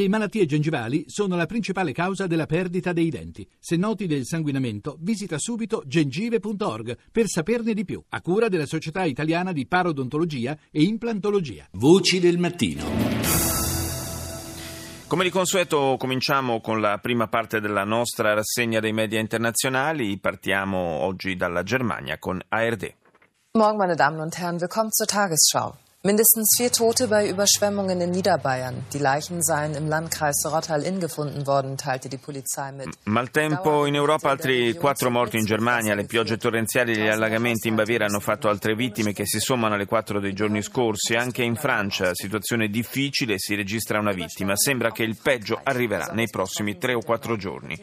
Le malattie gengivali sono la principale causa della perdita dei denti. Se noti del sanguinamento, visita subito gengive.org per saperne di più, a cura della Società Italiana di Parodontologia e Implantologia. Voci del mattino. Come di consueto cominciamo con la prima parte della nostra rassegna dei media internazionali. Partiamo oggi dalla Germania con ARD. Morgen, meine Damen und Herren, willkommen zur Tagesschau. Mindestens vier Tote bei Überschwemmungen in Niederbayern. Die Leichen seien im Landkreis Rottal-Inn gefunden worden, teilte die Polizei mit. Maltempo in Europa, altri quattro morti in Germania. Le piogge torrenziali e gli allagamenti in Baviera hanno fatto altre vittime che si sommano alle quattro dei giorni scorsi. Anche in Francia, situazione difficile, si registra una vittima. Sembra che il peggio arriverà nei prossimi tre o quattro giorni.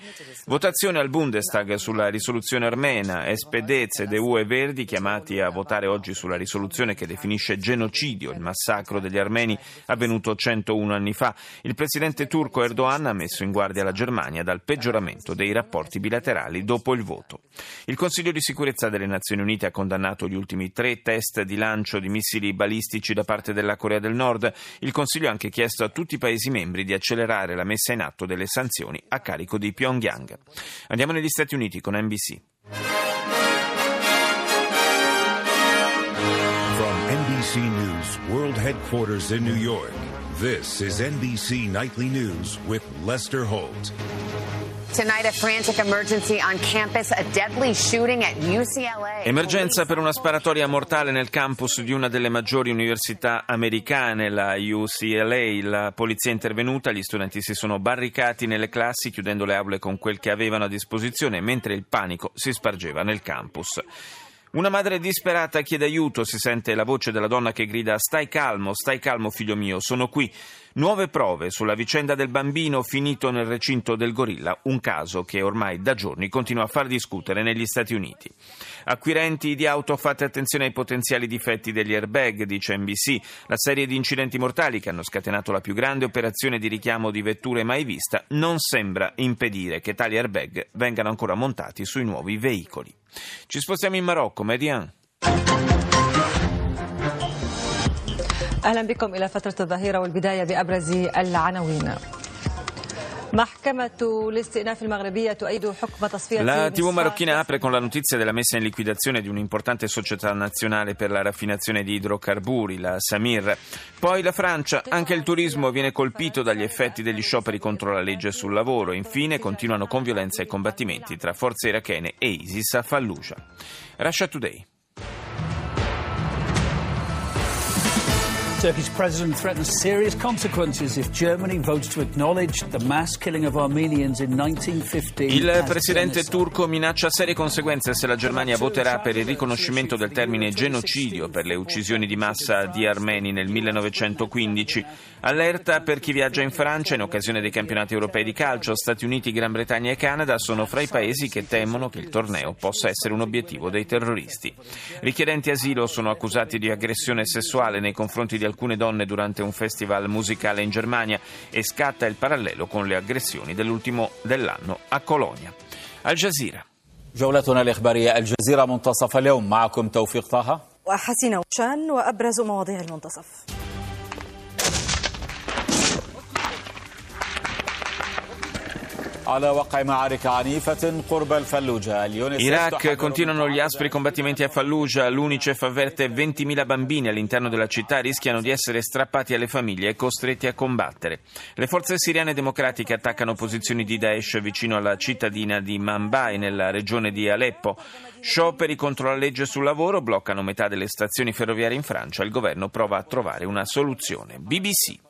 Votazione al Bundestag sulla risoluzione armena. SPD, CDU e Verdi chiamati a votare oggi sulla risoluzione che definisce genocidio genocidio, il massacro degli armeni avvenuto 101 anni fa. Il presidente turco Erdogan ha messo in guardia la Germania dal peggioramento dei rapporti bilaterali dopo il voto. Il Consiglio di sicurezza delle Nazioni Unite ha condannato gli ultimi tre test di lancio di missili balistici da parte della Corea del Nord. Il Consiglio ha anche chiesto a tutti i Paesi membri di accelerare la messa in atto delle sanzioni a carico di Pyongyang. Andiamo negli Stati Uniti con NBC. NBC News World Headquarters in New York. This is NBC Nightly News with Lester Holt. Tonight, a frantic emergency on campus, a deadly shooting at UCLA. Emergenza per una sparatoria mortale nel campus di una delle maggiori università americane, la UCLA. La polizia è intervenuta, gli studenti si sono barricati nelle classi chiudendo le aule con quel che avevano a disposizione, mentre il panico si spargeva nel campus. Una madre disperata chiede aiuto, si sente la voce della donna che grida stai calmo, stai calmo figlio mio, sono qui. Nuove prove sulla vicenda del bambino finito nel recinto del gorilla, un caso che ormai da giorni continua a far discutere negli Stati Uniti. Acquirenti di auto, fate attenzione ai potenziali difetti degli airbag, dice NBC. La serie di incidenti mortali che hanno scatenato la più grande operazione di richiamo di vetture mai vista non sembra impedire che tali airbag vengano ancora montati sui nuovi veicoli. Ci spostiamo in Marocco, Median. اهلا بكم الى فتره الظهيره والبدايه بابرز العناوين la TV marocchina apre con la notizia della messa in liquidazione di un'importante società nazionale per la raffinazione di idrocarburi, la Samir. Poi la Francia, anche il turismo viene colpito dagli effetti degli scioperi contro la legge sul lavoro. Infine continuano con violenza i combattimenti tra forze irachene e ISIS a Fallujah. Russia Today. Turkey's president threatens serious consequences if Germany votes to acknowledge the mass killing of Armenians in 1915. Il presidente turco minaccia serie conseguenze se la Germania voterà per il riconoscimento del termine genocidio per le uccisioni di massa di armeni nel 1915. Allerta per chi viaggia in Francia in occasione dei campionati europei di calcio. Stati Uniti, Gran Bretagna e Canada sono fra i paesi che temono che il torneo possa essere un obiettivo dei terroristi. Richiedenti asilo sono accusati di aggressione sessuale nei confronti di alcune donne durante un festival musicale in Germania e scatta il parallelo con le aggressioni dell'ultimo dell'anno a Colonia. Al Jazeera. جولتنا الإخبارية الجزيرة منتصف اليوم معكم توفيق طه وحسين وشان وأبرز مواضيع المنتصف Iraq continuano gli aspri combattimenti a Fallujah. L'Unicef avverte 20.000 bambini all'interno della città rischiano di essere strappati alle famiglie e costretti a combattere. Le forze siriane democratiche attaccano posizioni di Daesh vicino alla cittadina di Manbai, nella regione di Aleppo. Scioperi contro la legge sul lavoro bloccano metà delle stazioni ferroviarie in Francia. Il governo prova a trovare una soluzione. BBC.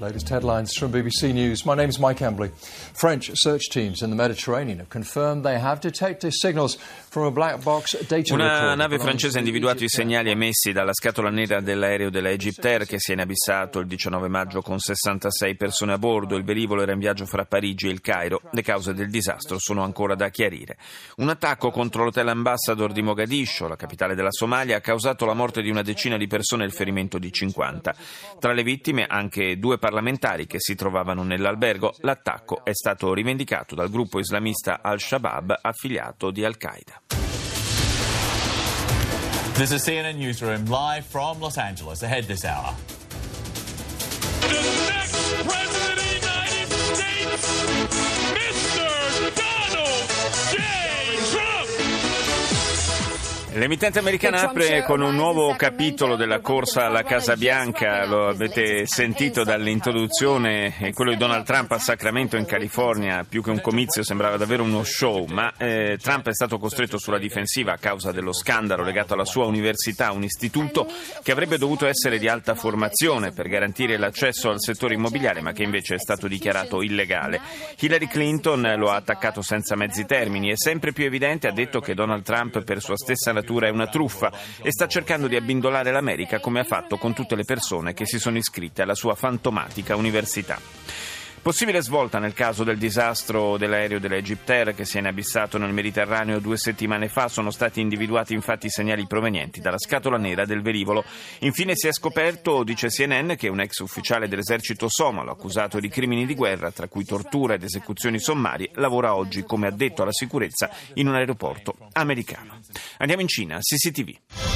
Latest headlines from BBC News. My name is Mike Embley. French search teams in the Mediterranean have confirmed they have detected signals from a black box data Una nave francese ha individuato i segnali emessi dalla scatola nera dell'aereo della Egyptair che si è inabissato il 19 maggio con 66 persone a bordo. Il velivolo era in viaggio fra Parigi e il Cairo. Le cause del disastro sono ancora da chiarire. Un attacco contro l'hotel Ambassador di Mogadiscio, la capitale della Somalia, ha causato la morte di una decina di persone e il ferimento di 50. Tra le vittime anche due parlamentari che si trovavano nell'albergo, l'attacco è stato rivendicato dal gruppo islamista Al-Shabaab affiliato di Al-Qaeda. This is CNN Newsroom live from Los Angeles ahead this hour. The next president of the United States, Mr. L'emittente americana apre con un nuovo capitolo della corsa alla Casa Bianca, lo avete sentito dall'introduzione, quello di Donald Trump a Sacramento in California, più che un comizio sembrava davvero uno show, ma eh, Trump è stato costretto sulla difensiva a causa dello scandalo legato alla sua università, un istituto che avrebbe dovuto essere di alta formazione per garantire l'accesso al settore immobiliare, ma che invece è stato dichiarato illegale. Hillary Clinton lo ha attaccato senza mezzi termini e sempre più evidente ha detto che Donald Trump per sua stessa natura è una truffa e sta cercando di abbindolare l'America come ha fatto con tutte le persone che si sono iscritte alla sua fantomatica università. Possibile svolta nel caso del disastro dell'aereo dell'Egyptair che si è inabissato nel Mediterraneo due settimane fa. Sono stati individuati infatti segnali provenienti dalla scatola nera del velivolo. Infine si è scoperto, dice CNN, che un ex ufficiale dell'esercito somalo accusato di crimini di guerra, tra cui tortura ed esecuzioni sommarie, lavora oggi come addetto alla sicurezza in un aeroporto americano. Andiamo in Cina, CCTV.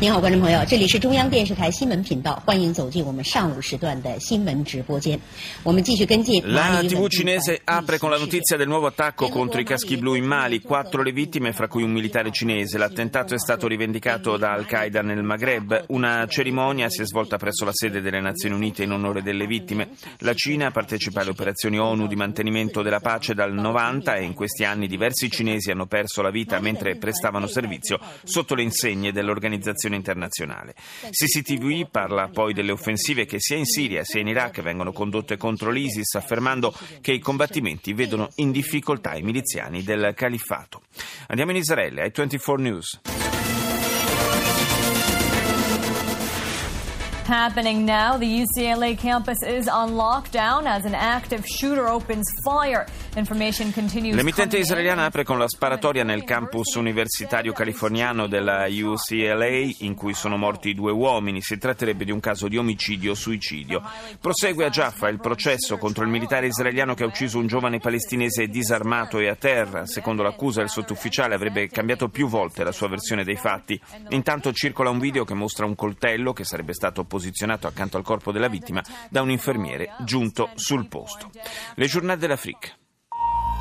您好，观众朋友，这里是中央电视台新闻频道，欢迎走进我们上午时段的新闻直播间。我们继续跟进。La TV cinese apre con la notizia del nuovo attacco contro i caschi blu in Mali, quattro le vittime, fra cui un militare cinese. L'attentato è stato rivendicato da Al-Qaeda nel Maghreb. Una cerimonia si è svolta presso la sede delle Nazioni Unite in onore delle vittime. La Cina partecipa alle operazioni ONU di mantenimento della pace dal 90 e in questi anni diversi cinesi hanno perso la vita mentre prestavano servizio sotto le insegne dell'organizzazione cooperazione internazionale. CCTV parla poi delle offensive che sia in Siria sia in Iraq vengono condotte contro l'ISIS, affermando che i combattimenti vedono in difficoltà i miliziani del califfato. Andiamo in Israele, ai 24 News. Happening now, the UCLA campus is on lockdown as an active shooter opens fire. L'emittente israeliana apre con la sparatoria nel campus universitario californiano della UCLA in cui sono morti due uomini. Si tratterebbe di un caso di omicidio-suicidio. Prosegue a Jaffa il processo contro il militare israeliano che ha ucciso un giovane palestinese disarmato e a terra. Secondo l'accusa il sottufficiale avrebbe cambiato più volte la sua versione dei fatti. Intanto circola un video che mostra un coltello che sarebbe stato posizionato accanto al corpo della vittima da un infermiere giunto sul posto. Le giornate dell'Africa.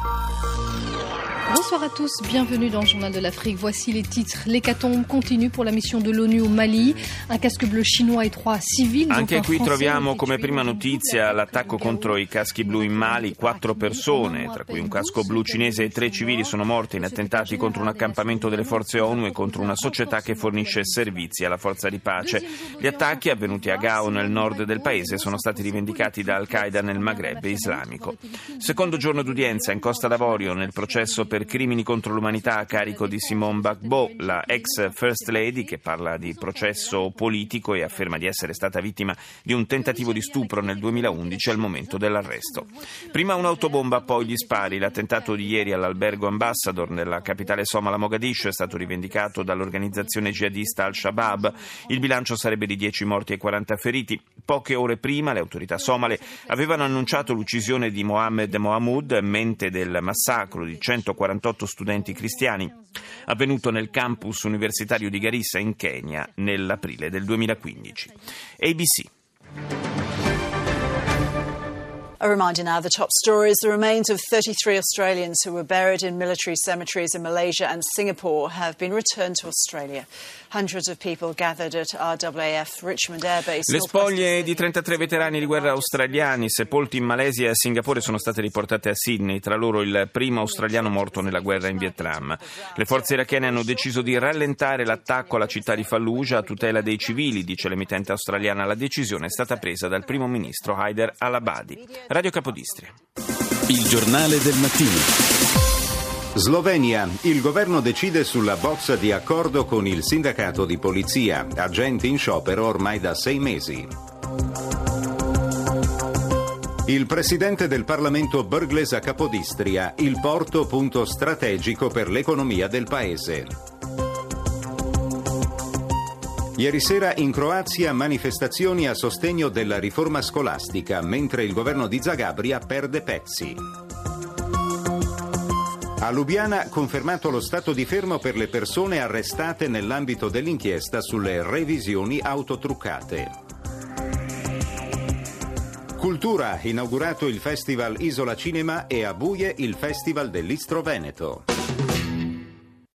Yeah. Bonsoir à tous, bienvenue dans le Journal de l'Afrique. Voici les titres. L'hécatombe continue pour la mission de l'ONU au Mali. Un casque bleu chinois et trois civils. Anche qui troviamo come prima notizia l'attacco contro i caschi blu in Mali. Quattro persone, tra cui un casco blu cinese e tre civili, sono morti in attentati contro un accampamento delle forze ONU e contro una società che fornisce servizi alla forza di pace. Gli attacchi avvenuti a Gao nel nord del paese sono stati rivendicati da Al-Qaeda nel Maghreb islamico. Secondo giorno d'udienza in Costa d'Avorio nel processo per crimini contro l'umanità a carico di Simone Gbagbo, la ex First Lady che parla di processo politico e afferma di essere stata vittima di un tentativo di stupro nel 2011 al momento dell'arresto. Prima un'autobomba, poi gli spari. L'attentato di ieri all'albergo Ambassador nella capitale somala Mogadiscio è stato rivendicato dall'organizzazione jihadista Al-Shabaab. Il bilancio sarebbe di 10 morti e 40 feriti. Poche ore prima le autorità somale avevano annunciato l'uccisione di Mohammed Mohamud, mente del massacro di 140 48 studenti cristiani, avvenuto nel campus universitario di Garissa in Kenya nell'aprile del 2015. ABC. A reminder now the top stories. The remains of 33 Australians who were buried in military cemeteries in Malaysia and Singapore have been returned to Australia. Hundreds of people gathered at RAF Richmond Air Base. Le spoglie di 33 veterani di guerra australiani sepolti in Malesia e Singapore sono state riportate a Sydney, tra loro il primo australiano morto nella guerra in Vietnam. Le forze irachene hanno deciso di rallentare l'attacco alla città di Fallujah a tutela dei civili, dice l'emittente australiana. La decisione è stata presa dal primo ministro Haider al-Abadi. Radio Capodistria. Il giornale del mattino. Slovenia. Il governo decide sulla bozza di accordo con il sindacato di polizia, agenti in sciopero ormai da sei mesi. Il presidente del Parlamento Burgles a Capodistria, il porto punto strategico per l'economia del paese. Ieri sera in Croazia manifestazioni a sostegno della riforma scolastica, mentre il governo di Zagabria perde pezzi. A Lubiana confermato lo stato di fermo per le persone arrestate nell'ambito dell'inchiesta sulle revisioni autotruccate. Cultura, inaugurato il Festival Isola Cinema e a Buie il Festival dell'Istro Veneto.